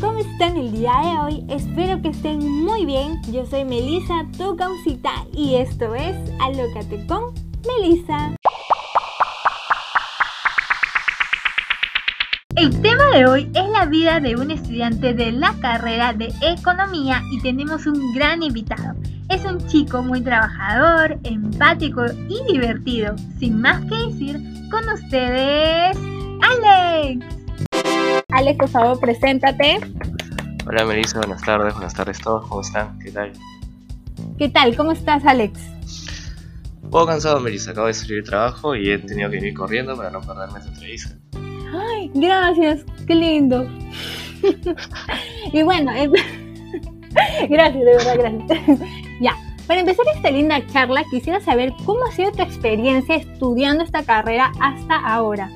¿cómo están el día de hoy? Espero que estén muy bien. Yo soy Melissa, tu causita, y esto es Alócate con Melissa. El tema de hoy es la vida de un estudiante de la carrera de economía y tenemos un gran invitado. Es un chico muy trabajador, empático y divertido. Sin más que decir, con ustedes, Alex. Alex, por favor, preséntate. Hola Melissa, buenas tardes, buenas tardes a todos, ¿cómo están? ¿Qué tal? ¿Qué tal? ¿Cómo estás, Alex? Un poco cansado, Melissa, acabo de salir de trabajo y he tenido que ir corriendo para no perderme esta entrevista. Ay, gracias, qué lindo. y bueno, eh, gracias, de verdad, gracias. ya, para empezar esta linda charla, quisiera saber cómo ha sido tu experiencia estudiando esta carrera hasta ahora.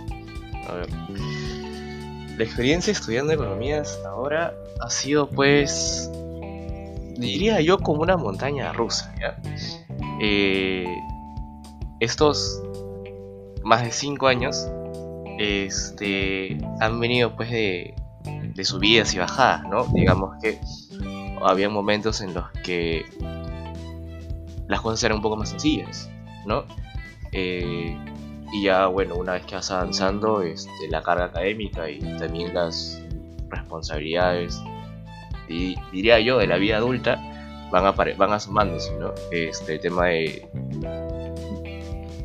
A ver, la experiencia estudiando economía hasta ahora ha sido pues, diría yo, como una montaña rusa, ¿ya? Eh, estos más de 5 años este, han venido pues de, de subidas y bajadas, ¿no? Digamos que había momentos en los que las cosas eran un poco más sencillas, ¿no? Eh, y ya, bueno, una vez que vas avanzando, este, la carga académica y también las responsabilidades, diría yo, de la vida adulta, van, a van asomándose, ¿no? Este, el tema de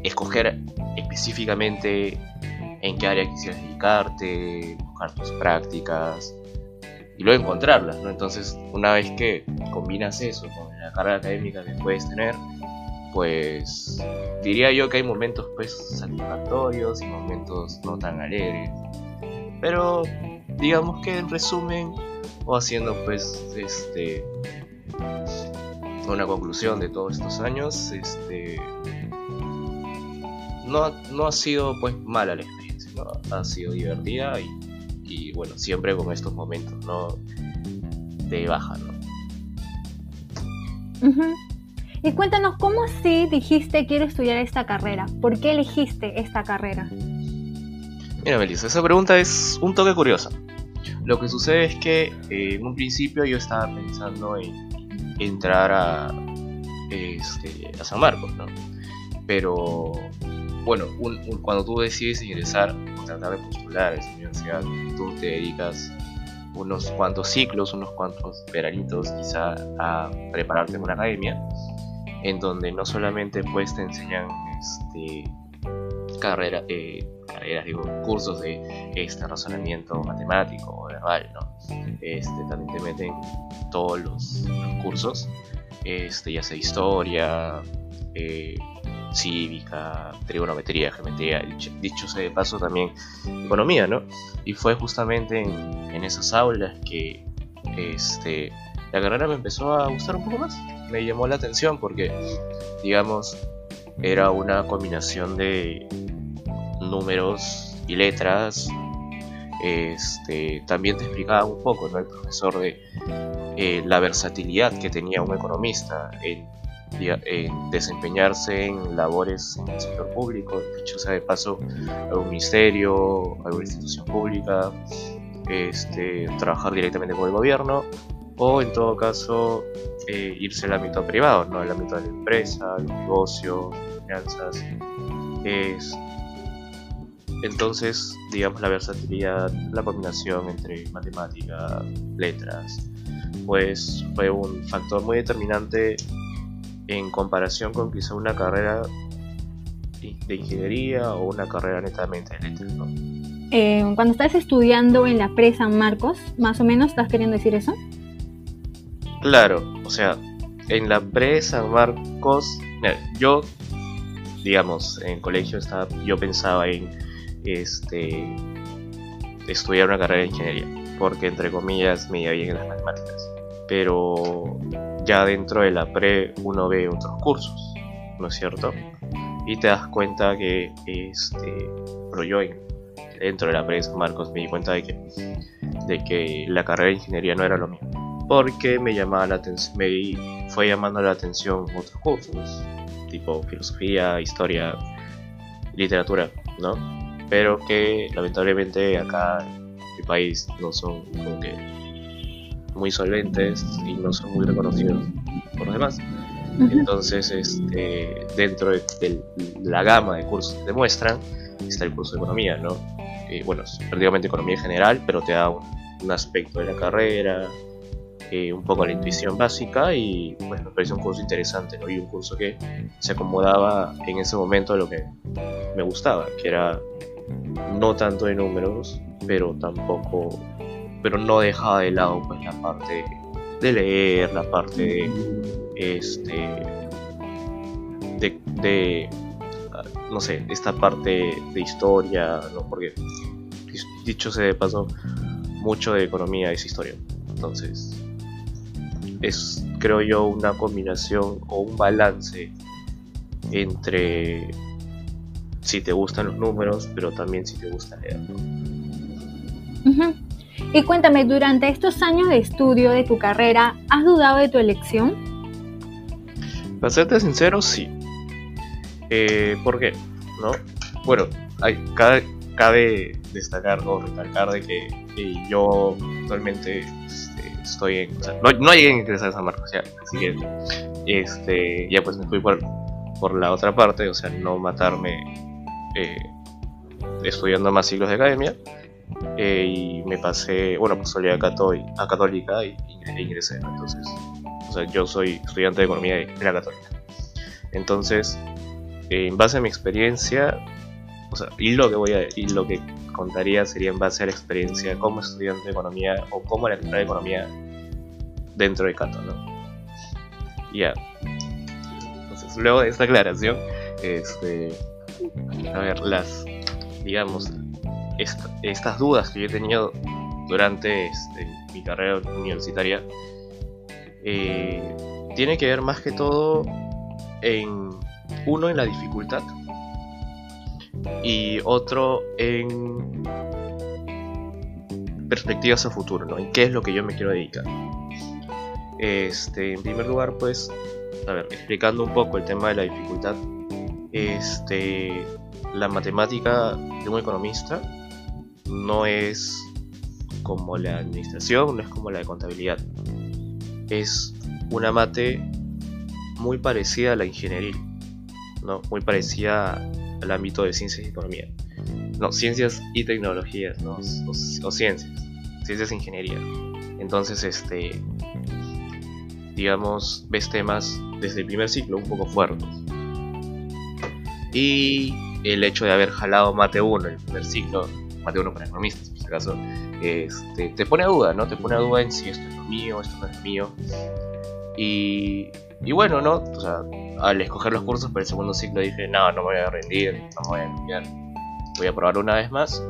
escoger específicamente en qué área quisieras dedicarte, buscar tus prácticas y luego encontrarlas, ¿no? Entonces, una vez que combinas eso con la carga académica que puedes tener, pues diría yo que hay momentos pues satisfactorios y momentos no tan alegres. Pero digamos que en resumen o haciendo pues este una conclusión de todos estos años, este no, no ha sido pues mala la experiencia, ¿no? ha sido divertida y, y bueno, siempre con estos momentos ¿no? de baja, ¿no? Y cuéntanos, ¿cómo así dijiste quiero estudiar esta carrera? ¿Por qué elegiste esta carrera? Mira, Melissa, esa pregunta es un toque curiosa. Lo que sucede es que eh, en un principio yo estaba pensando en entrar a, este, a San Marcos, ¿no? Pero, bueno, cuando tú decides ingresar tratar de postular a esa universidad, tú te dedicas unos cuantos ciclos, unos cuantos veranitos quizá a prepararte en una academia en donde no solamente pues te enseñan este, eh, carreras, digo, cursos de este razonamiento matemático o verbal, ¿no? Este, también te meten todos los, cursos, este, ya sea historia, eh, cívica, trigonometría, geometría, dicho, dicho, sea de paso también economía, ¿no? Y fue justamente en, en esas aulas que este, la carrera me empezó a gustar un poco más me llamó la atención porque, digamos, era una combinación de números y letras. Este, también te explicaba un poco, ¿no? El profesor de eh, la versatilidad que tenía un economista en, desempeñarse en labores en el sector público, dicho sea de paso, algún ministerio, alguna institución pública, este, trabajar directamente con el gobierno o en todo caso eh, irse al ámbito privado, ¿no? El ámbito de la empresa, los negocios, finanzas. Es, entonces, digamos, la versatilidad, la combinación entre matemática, letras, pues fue un factor muy determinante en comparación con quizá una carrera de ingeniería o una carrera netamente de letras, eh, cuando estás estudiando en la pre San Marcos, más o menos, ¿estás queriendo decir eso? Claro, o sea, en la pre San Marcos, yo, digamos, en colegio estaba, yo pensaba en este estudiar una carrera de ingeniería, porque entre comillas me iba bien en las matemáticas. Pero ya dentro de la pre uno ve otros cursos, ¿no es cierto? Y te das cuenta que este, pero yo dentro de la pre San Marcos me di cuenta de que, de que la carrera de ingeniería no era lo mismo porque me llamaba la atención, me fue llamando la atención otros cursos, tipo filosofía, historia, literatura, ¿no? Pero que lamentablemente acá en mi país no son como que muy solventes y no son muy reconocidos por los demás. Entonces, este, dentro de, la gama de cursos que te muestran, está el curso de economía, ¿no? Eh, bueno, es prácticamente economía general, pero te da un, aspecto de la carrera, un poco la intuición básica y bueno, me parece un curso interesante, ¿no? Y un curso que se acomodaba en ese momento a lo que me gustaba, que era no tanto de números, pero tampoco, pero no dejaba de lado pues la parte de leer, la parte de este de, no sé esta parte de historia no porque dicho se de paso mucho de economía es historia entonces es creo yo una combinación o un balance entre si te gustan los números pero también si te gusta leer y cuéntame durante estos años de estudio de tu carrera has dudado de tu elección para serte sincero, sí. Eh, ¿Por qué? ¿No? Bueno, hay, cabe, destacar o recalcar de que, yo actualmente este, estoy en. O sea, no, no llegué a ingresar a San Marcos, ya, así que este, ya pues me fui por, por la otra parte, o sea, no matarme eh, estudiando más siglos de academia. Eh, y me pasé, bueno, pues salí a, a Católica y, ingresé, entonces o sea, yo soy estudiante de economía de la católica. Entonces, en base a mi experiencia, o sea, y lo que voy a, y lo que contaría sería en base a la experiencia como estudiante de economía o como la de economía dentro de Cato. Ya. Entonces, luego de esta aclaración, este, a ver, las, digamos, estas dudas que yo he tenido durante este, mi carrera universitaria eh, tiene que ver más que todo en uno en la dificultad y otro en perspectivas a futuro, ¿no? En qué es lo que yo me quiero dedicar. Este, en primer lugar, pues, a ver, explicando un poco el tema de la dificultad, este, la matemática de un economista no es como la administración, no es como la de contabilidad es una mate muy parecida a la ingeniería, ¿no? muy parecida al ámbito de ciencias y economía. No, ciencias y tecnologías, ¿no? o, ciencias, ciencias e ingeniería. Entonces, este, digamos, ves temas desde el primer ciclo un poco fuertes. Y el hecho de haber jalado mate 1 en el primer ciclo, mate 1 para economistas, por si acaso, este, te pone a duda, ¿no? Te pone a duda en si esto es lo mío, esto no es mío. Y, y bueno, ¿no? O sea, al escoger los cursos para el segundo ciclo dije, no, no me voy a rendir, no me voy a cambiar. Voy a probar una vez más.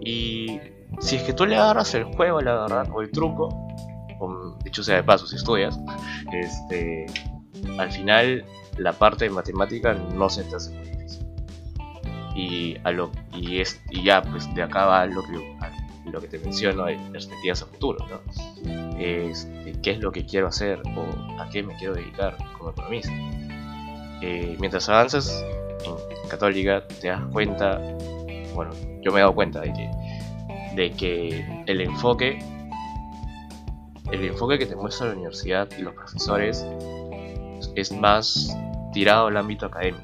Y si es que tú le agarras el juego, la verdad, o el truco, dicho sea de paso, si estudias, este, al final la parte de matemática no se te hace muy difícil. Y, a lo, y, es, y ya, pues de acá va lo que, lo que te menciono perspectivas a futuro, ¿no? Este, ¿Qué es lo que quiero hacer o a qué me quiero dedicar como economista? Eh, mientras avanzas en Católica te das cuenta, bueno, yo me he dado cuenta de que, el enfoque, el enfoque que te muestra la universidad y los profesores es más tirado al ámbito académico,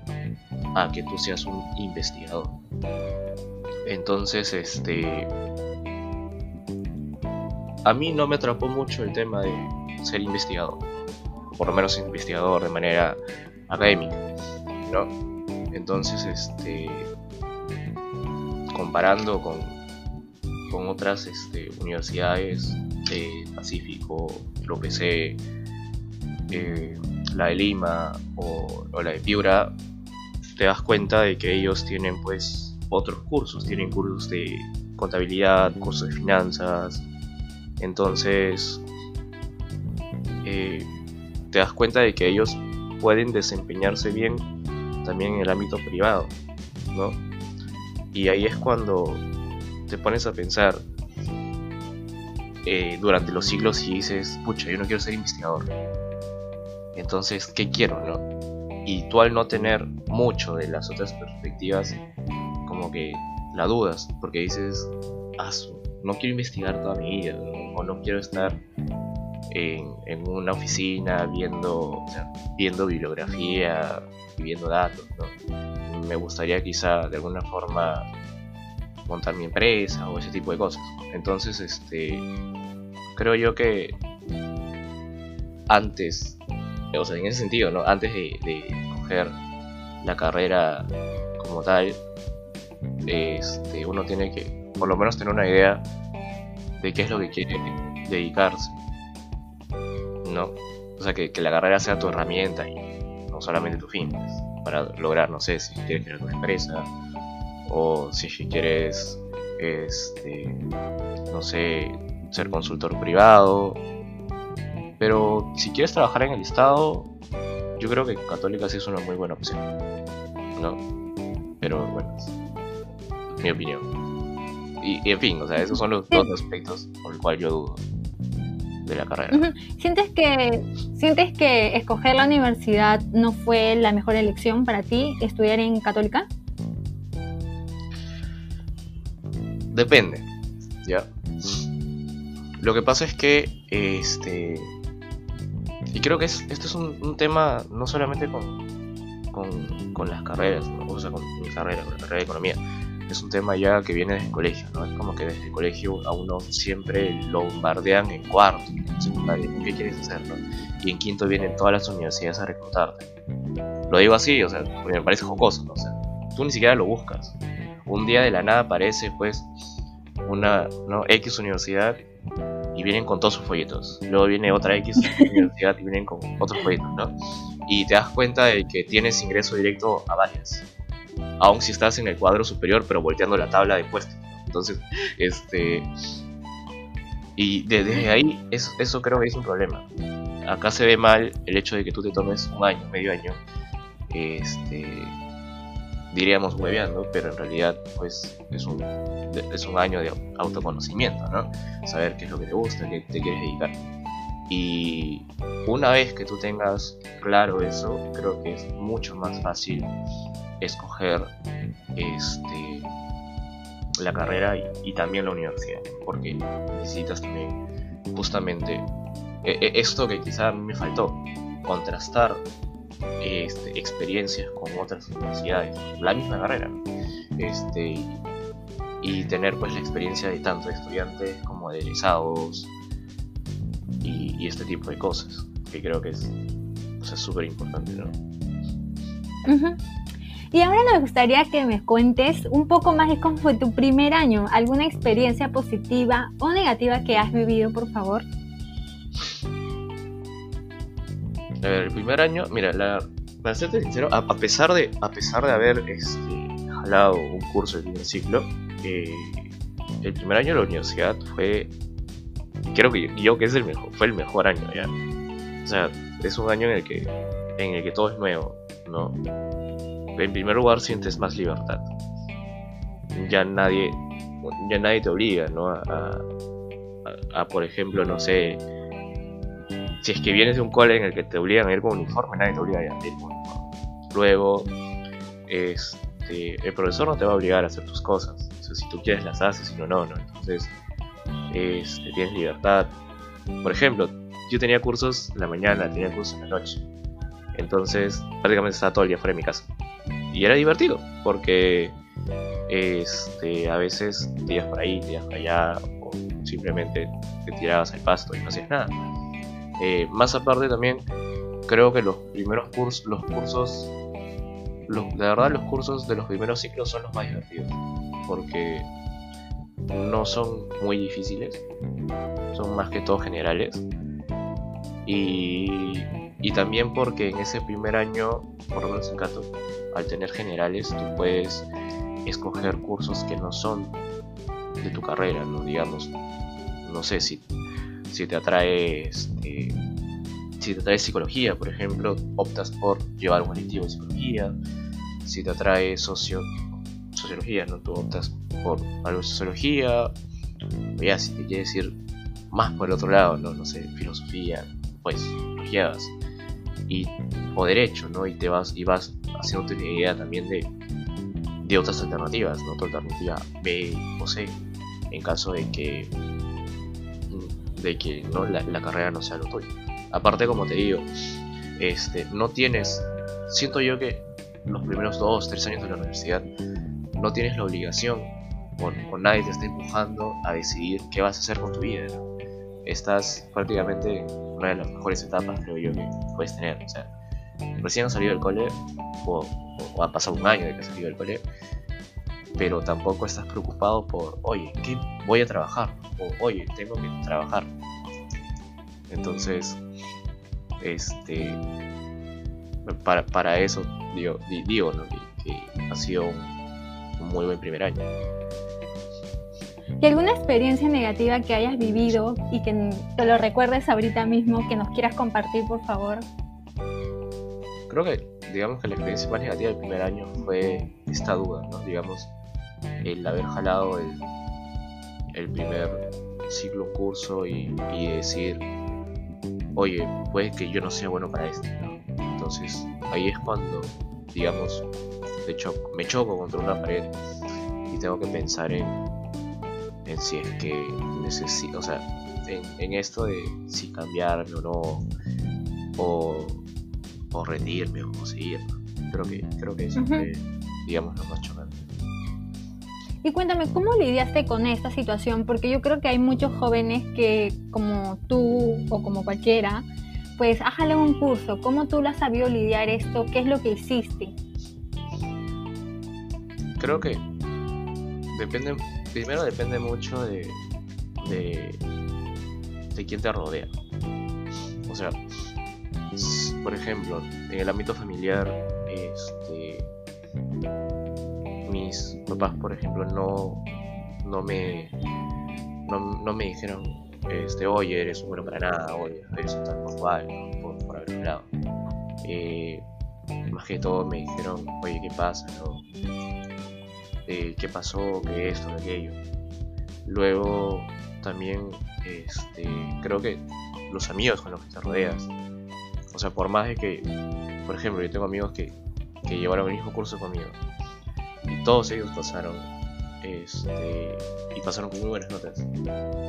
a que tú seas un investigador. Entonces, este, a mí no me atrapó mucho el tema de ser investigador, por lo menos investigador de manera académica, ¿no? Entonces, este, comparando con, con otras este, universidades de Pacífico, lo que eh, la de Lima o, o la de Piura, te das cuenta de que ellos tienen pues otros cursos, tienen cursos de contabilidad, cursos de finanzas, entonces, eh, te das cuenta de que ellos pueden desempeñarse bien también en el ámbito privado, ¿no? Y ahí es cuando te pones a pensar eh, durante los siglos y dices, pucha, yo no quiero ser investigador. Entonces, ¿qué quiero, no? Y tú al no tener mucho de las otras perspectivas, como que la dudas, porque dices, no quiero investigar toda mi vida, ¿no? O no quiero estar en, una oficina viendo, viendo bibliografía y viendo datos. Me gustaría quizá de alguna forma montar mi empresa o ese tipo de cosas. Entonces, este, creo yo que antes, o sea, en ese sentido, ¿no? Antes de, de coger la carrera como tal, este, uno tiene que por lo menos tener una idea de qué es lo que quiere dedicarse. ¿No? O sea, que, la carrera sea tu herramienta y no solamente tu fin. Pues, para lograr, no sé, si quieres crear una empresa o si quieres, este, no sé, ser consultor privado. Pero si quieres trabajar en el Estado, yo creo que Católica sí es una muy buena opción. ¿No? Pero bueno, mi opinión. Y, en fin, o sea, esos son los dos aspectos por los cuales yo dudo de la carrera. ¿Sientes que, ¿Sientes que escoger la universidad no fue la mejor elección para ti, estudiar en Católica? Depende, ¿ya? Lo que pasa es que, este... Y creo que es, esto es un, tema no solamente con, con, las carreras, o sea, con mi carrera, con la carrera de economía, es un tema ya que viene desde el colegio, ¿no? Es como que desde el colegio a uno siempre lo bombardean en cuarto, en secundaria, ¿qué quieres hacer, Y en quinto vienen todas las universidades a reclutarte. Lo digo así, o sea, porque me parece jocoso, ¿no? O sea, tú ni siquiera lo buscas. Un día de la nada aparece, pues, una, ¿no? X universidad y vienen con todos sus folletos. Luego viene otra X universidad y vienen con otros folletos, ¿no? Y te das cuenta de que tienes ingreso directo a varias aun si estás en el cuadro superior, pero volteando la tabla de puestos. Entonces, este. Y desde ahí, eso, eso creo que es un problema. Acá se ve mal el hecho de que tú te tomes un año, medio año, este, diríamos hueveando, pero en realidad pues es un, es un año de autoconocimiento, ¿no? Saber qué es lo que te gusta, qué te quieres dedicar. Y una vez que tú tengas claro eso, creo que es mucho más fácil escoger este, la carrera y, también la universidad, porque necesitas también justamente e, e, esto que quizá me faltó, contrastar este, experiencias con otras universidades, la misma carrera, este, y tener pues la experiencia de tanto estudiantes como de egresados y, este tipo de cosas, que creo que es súper importante, ¿no? Y ahora nos gustaría que me cuentes un poco más de cómo fue tu primer año, alguna experiencia positiva o negativa que has vivido, por favor. A ver, el primer año, mira, la, para serte sincero, a, pesar de a pesar de haber este, jalado un curso de primer ciclo, eh, el primer año de la universidad fue, creo que yo que es el mejor, fue el mejor año ya. O sea, es un año en el que en el que todo es nuevo, ¿no? en primer lugar sientes más libertad. Ya nadie, ya nadie te obliga, ¿no? A, por ejemplo, no sé, si es que vienes de un cole en el que te obligan a ir con uniforme, nadie te obliga a ir con uniforme. Luego, este, el profesor no te va a obligar a hacer tus cosas. si tú quieres las haces, si no, no, ¿no? Entonces, este, tienes libertad. Por ejemplo, yo tenía cursos en la mañana, tenía cursos en la noche. Entonces, prácticamente estaba todo el día fuera de mi casa y era divertido porque este, a veces te ibas por ahí, te ibas allá o simplemente te tirabas al pasto y no hacías nada. Eh, más aparte también creo que los primeros cursos, los cursos, de verdad los cursos de los primeros ciclos son los más divertidos porque no son muy difíciles, son más que todo generales y y también porque en ese primer año, por lo menos en al tener generales, tú puedes escoger cursos que no son de tu carrera, ¿no? Digamos, no sé si, si te atrae este, si te atrae psicología, por ejemplo, optas por llevar un colectivo de psicología. Si te atrae socio, sociología, ¿no? Tú optas por algo de sociología. Ya, si te quieres ir más por el otro lado, ¿no? No sé, filosofía, pues y, o derecho, ¿no? Y te vas y vas haciendo una idea también de, de otras alternativas, ¿no? Otra alternativa B o C, en caso de que de que ¿no? la, la carrera no sea lo tuyo. Aparte, como te digo, este, no tienes, siento yo que los primeros dos, tres años de la universidad no tienes la obligación o, nadie te está empujando a decidir qué vas a hacer con tu vida. Estás prácticamente en una de las mejores etapas, creo yo, que puedes tener. O sea, recién has salido del cole o, o, ha pasado un año de que has salido del cole, pero tampoco estás preocupado por, oye, ¿qué voy a trabajar? O, oye, tengo que trabajar. Entonces, este, para, para eso digo, digo ¿no? que, ha sido un, muy buen primer año. ¿Y alguna experiencia negativa que hayas vivido y que te lo recuerdes ahorita mismo, que nos quieras compartir, por favor? Creo que, digamos que la experiencia más negativa del primer año fue esta duda, ¿no? Digamos, el haber jalado el, el primer ciclo curso y, y decir, oye, puede que yo no sea bueno para esto, Entonces, ahí es cuando, digamos, de hecho, me choco contra una pared y tengo que pensar en, en si es que necesito, o sea, en, esto de si cambiarme o no, o, o rendirme o seguir. Creo que, creo que eso fue, digamos, lo más chocante. Y cuéntame, ¿cómo lidiaste con esta situación? Porque yo creo que hay muchos jóvenes que, como tú o como cualquiera, pues hájale un curso. ¿Cómo tú lo has sabido lidiar esto? ¿Qué es lo que hiciste? Creo que depende, primero depende mucho de, de, de quién te rodea. O sea, por ejemplo, en el ámbito familiar, este mis papás, por ejemplo, no, no me no, me dijeron, este, oye, eres un bueno para nada, oye, eres un tal cual, por, por haber hablado. Eh, más que todo me dijeron, oye, ¿qué pasa? No? Eh, ¿Qué pasó? ¿Qué esto? ¿Qué aquello? Luego también este, creo que los amigos con los que te rodeas. O sea, por más de que, por ejemplo, yo tengo amigos que, que llevaron el mismo curso conmigo y todos ellos pasaron este, y pasaron con muy buenas notas,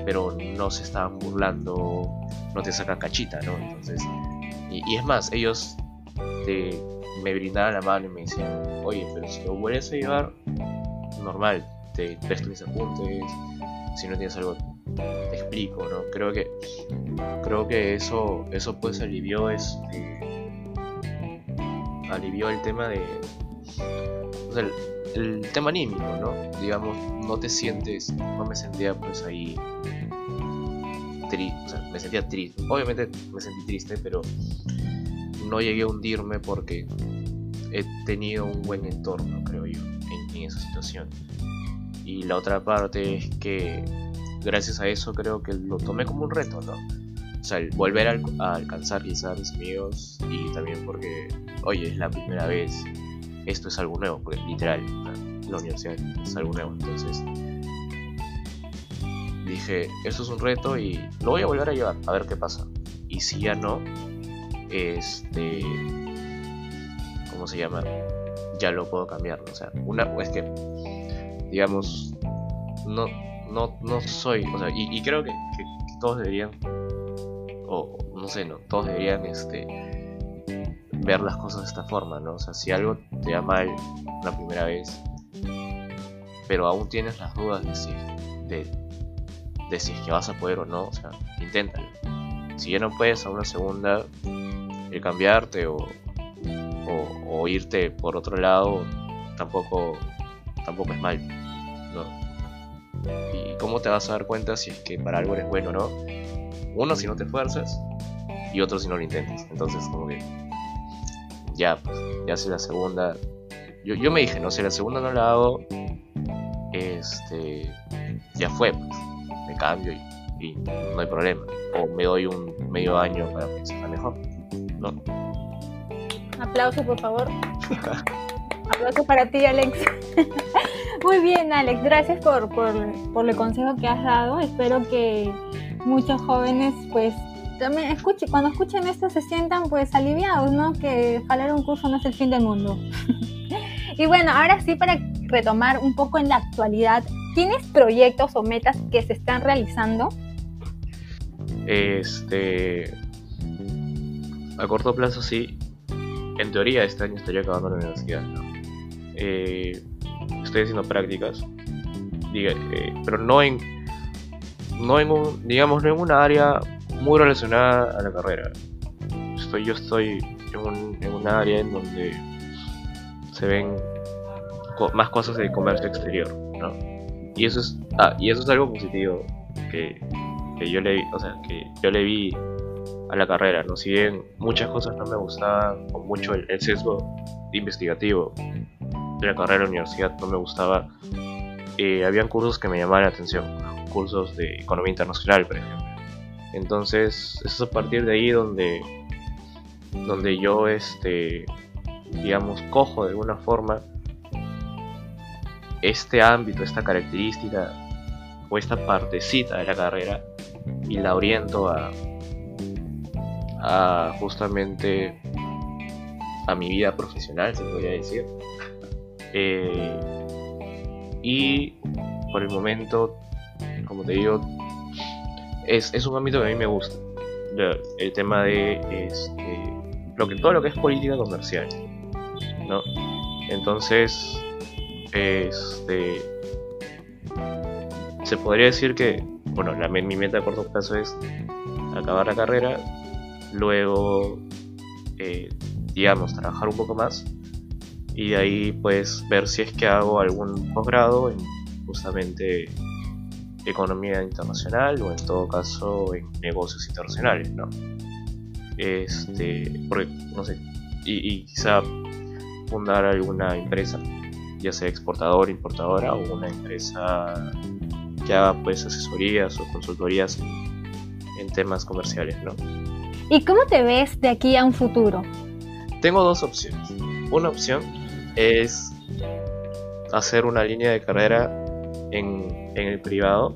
pero no se estaban burlando, no te sacan cachita, ¿no? Entonces, y, es más, ellos te, me brindaban la mano y me decían, oye, pero si lo vuelves a llevar, normal, te presto mis apuntes, si no tienes algo, te explico, ¿no? Creo que, creo que eso, eso pues alivió, este, alivió el tema de, el tema anímico, ¿no? Digamos, no te sientes, no me sentía pues ahí triste, me sentía triste. Obviamente me sentí triste, pero no llegué a hundirme porque he tenido un buen entorno, esa situación. Y la otra parte es que gracias a eso creo que lo tomé como un reto, ¿no? O sea, el volver a, alcanzar quizás mis amigos y también porque, oye, es la primera vez esto es algo nuevo, porque literal, la universidad es algo nuevo. Entonces dije, esto es un reto y lo voy a volver a llevar, a ver qué pasa. Y si ya no, este, ¿cómo se llama? Ya lo puedo cambiar. O sea, una, es que, digamos, no, no, no soy, o sea, y, creo que, que, todos deberían, o no sé, no, todos deberían, este, ver las cosas de esta forma, ¿no? O sea, si algo te da mal la primera vez, pero aún tienes las dudas de si, de, de si es que vas a poder o no, o sea, inténtalo. Si ya no puedes a una segunda, el cambiarte o, o, irte por otro lado tampoco, tampoco es mal, ¿no? ¿Y cómo te vas a dar cuenta si es que para algo eres bueno no? Uno, si no te esfuerzas, y otro, si no lo intentas. Entonces, como que ya, pues, ya sé la segunda. Yo, yo me dije, no sé, la segunda no la hago, este, ya fue, pues, me cambio y, no hay problema. O me doy un medio año para pensar mejor, ¿no? Aplauso, por favor. Aplauso para ti, Alex. Muy bien, Alex, gracias por, por, por el consejo que has dado. Espero que muchos jóvenes pues también escuche, cuando escuchen esto se sientan pues aliviados, ¿no? Que jalar un curso no es el fin del mundo. y bueno, ahora sí para retomar un poco en la actualidad, ¿tienes proyectos o metas que se están realizando? Este. A corto plazo, sí. En teoría, este año estaría acabando la universidad. Eh, estoy haciendo prácticas. Eh, pero no en. No en un. Digamos, no en una área muy relacionada a la carrera. Estoy, yo estoy en un, en un área en donde se ven más cosas de comercio exterior, ¿no? Y eso es, ah, y eso es algo positivo que, que yo le, o sea, que yo le vi a la carrera, ¿no? Si bien muchas cosas no me gustaban, o mucho el, sesgo investigativo de la carrera de la universidad no me gustaba, eh, habían cursos que me llamaban la atención, cursos de economía internacional, por ejemplo. Entonces, es a partir de ahí donde, donde yo, este, digamos, cojo de alguna forma este ámbito, esta característica o esta partecita de la carrera y la oriento a, a justamente a mi vida profesional, se podría decir. Eh, y por el momento, como te digo, es, es, un ámbito que a mí me gusta. El tema de este, lo que, todo lo que es política comercial. ¿no? Entonces, este, se podría decir que, bueno, la, mi meta a corto plazo es acabar la carrera, luego, eh, digamos, trabajar un poco más y de ahí pues ver si es que hago algún posgrado en justamente economía internacional o en todo caso en negocios internacionales, ¿no? Este, porque, no sé, y, y quizá fundar alguna empresa ya sea exportador, importadora o una empresa que haga pues asesorías o consultorías en, temas comerciales, ¿no? ¿Y cómo te ves de aquí a un futuro? Tengo dos opciones. Una opción es hacer una línea de carrera en, el privado,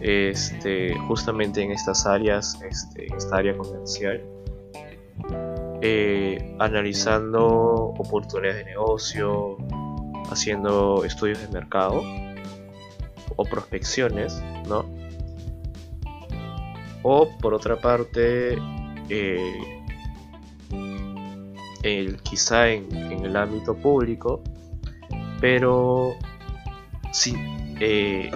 este, justamente en estas áreas, este, esta área comercial, eh, analizando oportunidades de negocio, haciendo estudios de mercado o prospecciones, ¿no? O por otra parte, eh, el, quizá en, el ámbito público, pero sí, eh,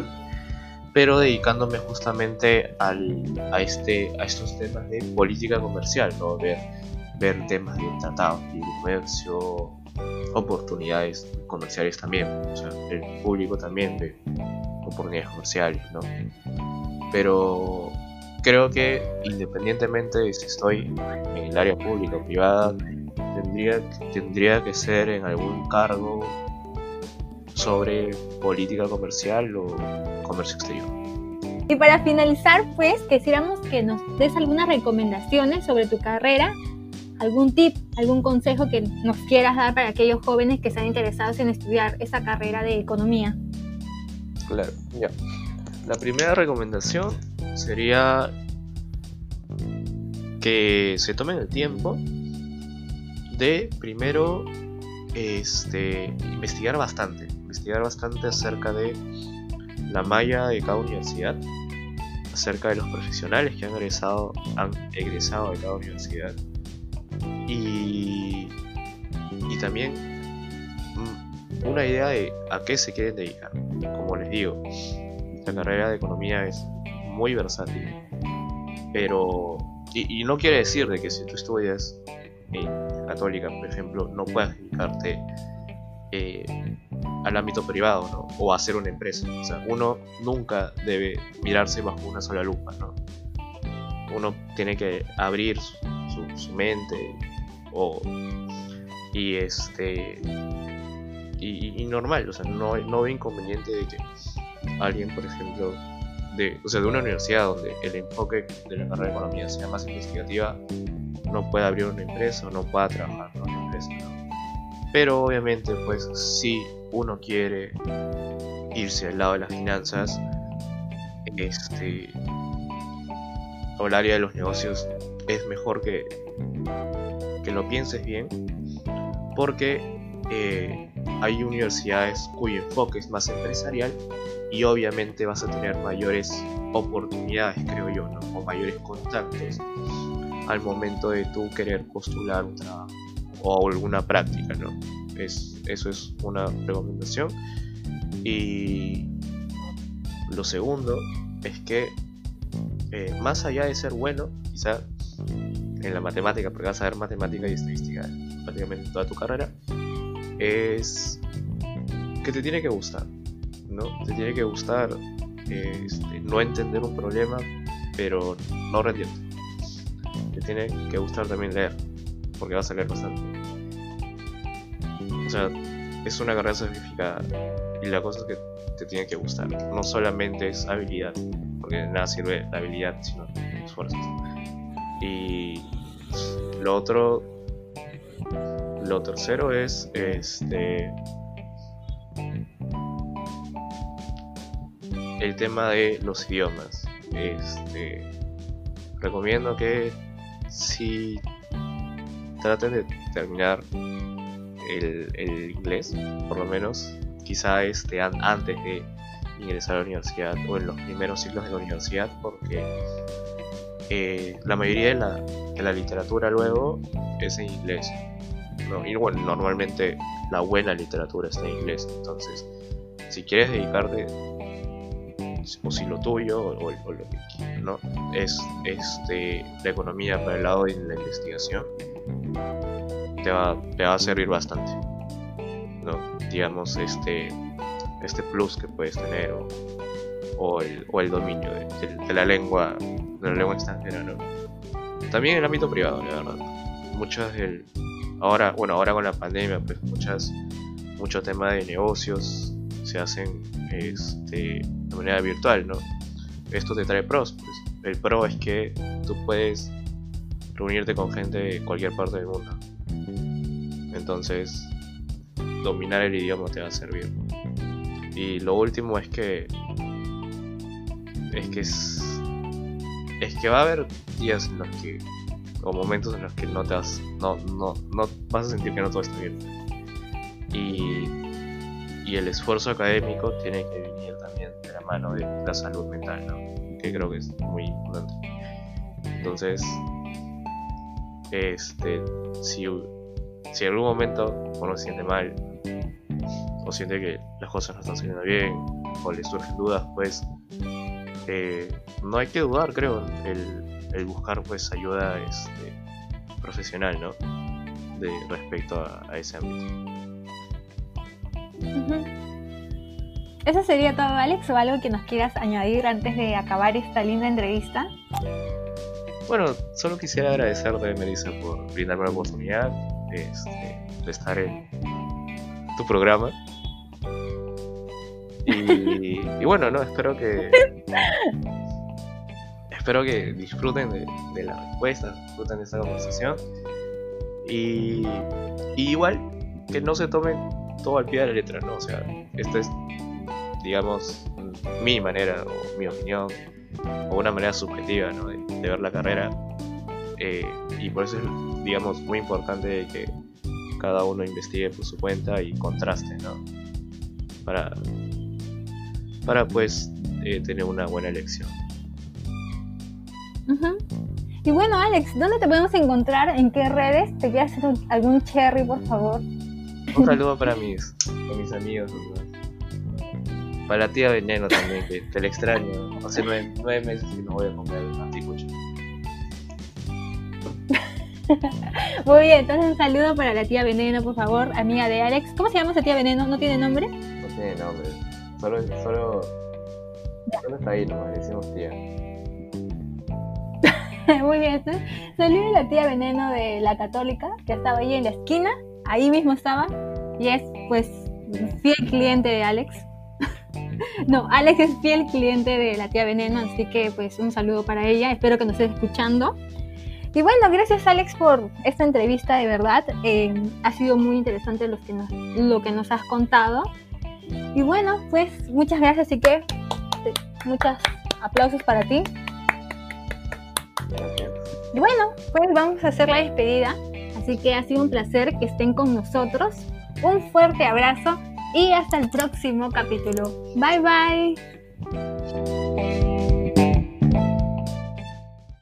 pero dedicándome justamente al, a, este, a estos temas de política comercial, ¿no? Ver ver temas de tratados de comercio, oportunidades comerciales también, el público también de oportunidades comerciales, ¿no? Pero creo que independientemente de si estoy en el área pública o privada, tendría, tendría que ser en algún cargo sobre política comercial o comercio exterior. Y para finalizar, pues quisiéramos que nos des algunas recomendaciones sobre tu carrera algún tip, algún consejo que nos quieras dar para aquellos jóvenes que están interesados en estudiar esa carrera de economía. Claro, ya. La primera recomendación sería que se tomen el tiempo de primero este, investigar bastante, investigar bastante acerca de la malla de cada universidad, acerca de los profesionales que han egresado, han egresado de cada universidad y, y también mm, una idea de a qué se quieren dedicar. Como les digo, la carrera de economía es muy versátil, pero y, no quiere decir de que si tú estudias en católica, por ejemplo, no puedas dedicarte eh, al ámbito privado ¿no? o hacer una empresa. O sea, uno nunca debe mirarse bajo una sola lupa. ¿no? Uno tiene que abrir su, mente y este y, normal, o sea, no, no inconveniente de que alguien, por ejemplo, de, o sea, de una universidad donde el enfoque de la carrera de economía sea más investigativa, no pueda abrir una empresa o no pueda trabajar en una empresa. Pero obviamente, pues, si uno quiere irse al lado de las finanzas, este, o el área de los negocios, es mejor que que lo pienses bien, porque eh, hay universidades cuyo enfoque es más empresarial y obviamente vas a tener mayores oportunidades, creo yo, ¿no? o mayores contactos al momento de tú querer postular un trabajo o alguna práctica, ¿no? Es, eso es una recomendación. Y lo segundo es que eh, más allá de ser bueno, quizá en la matemática, porque vas a ver matemática y estadística prácticamente toda tu carrera, es que te tiene que gustar, ¿no? Te tiene que gustar este, no entender un problema, pero no rendirte. Te tiene que gustar también leer, porque vas a leer bastante. O sea, es una carrera sacrificada y la cosa que te tiene que gustar. No solamente es habilidad, porque de nada sirve la habilidad, sino esfuerzos. Y lo otro, lo tercero es este el tema de los idiomas. Este recomiendo que si traten de terminar el, inglés, por lo menos, quizá este, antes de ingresar a la universidad o en los primeros ciclos de la universidad, porque eh, la mayoría de la, literatura luego es en inglés. bueno, normalmente la buena literatura está en inglés, entonces si quieres dedicarte o si lo tuyo o, lo que ¿no? es este, la economía para el lado de la investigación te va, te va a servir bastante ¿no? digamos este este plus que puedes tener o, el, o el, dominio de, la lengua de la lengua extranjera ¿no? también en el ámbito privado la verdad muchas del ahora bueno ahora con la pandemia pues muchas mucho tema de negocios se hacen este, de manera virtual, ¿no? Esto te trae pros. Pues. El pro es que tú puedes reunirte con gente de cualquier parte del mundo. Entonces, dominar el idioma te va a servir. Y lo último es que es que es, es que va a haber días en los que o momentos en los que no te vas no, no, no vas a sentir que no todo está bien. Y y el esfuerzo académico tiene que venir también de la mano de la salud mental, ¿no? que creo que es muy importante. Entonces, este, si, si en algún momento uno se siente mal o siente que las cosas no están saliendo bien o le surgen dudas, pues eh, no hay que dudar, creo, el, el buscar pues ayuda este, profesional, ¿no? De respecto a, a ese ámbito. ¿Eso sería todo, Alex, o algo que nos quieras añadir antes de acabar esta linda entrevista? Bueno, solo quisiera agradecerte, Melissa, por brindarme la oportunidad este, de estar en tu programa. Y, bueno, no, espero que espero que disfruten de, la respuesta, disfruten de esta conversación. Y, y, igual que no se tomen todo al pie de la letra, ¿no? O sea, esta es, digamos, mi manera o mi opinión o una manera subjetiva, ¿no? De, ver la carrera. Eh, y por eso es, digamos, muy importante que cada uno investigue por su cuenta y contraste, ¿no? Para, para pues eh, tener una buena elección. Y bueno, Alex, ¿dónde te podemos encontrar? ¿En qué redes? ¿Te quieres hacer algún cherry, por favor? Un saludo para mis, mis amigos. Para la tía Veneno también, que, te le extraño. Hace nueve, meses que no voy a comer anticucho. Muy bien, entonces un saludo para la tía Veneno, por favor, amiga de Alex. ¿Cómo se llama esa tía Veneno? ¿No tiene nombre? No tiene nombre. Solo, solo, solo está ahí nomás, decimos tía. Muy bien, saludo a la tía Veneno de la Católica, que estaba ahí en la esquina ahí mismo estaba y es pues fiel cliente de Alex. no, Alex es fiel cliente de la tía Veneno, así que pues un saludo para ella, espero que nos esté escuchando. Y bueno, gracias Alex por esta entrevista, de verdad. Eh, ha sido muy interesante lo que, nos, lo que nos has contado. Y bueno, pues muchas gracias, y que muchos aplausos para ti. Gracias. Y bueno, pues vamos a hacer la despedida. Así que ha sido un placer que estén con nosotros Un fuerte abrazo y hasta el próximo capítulo. Bye bye.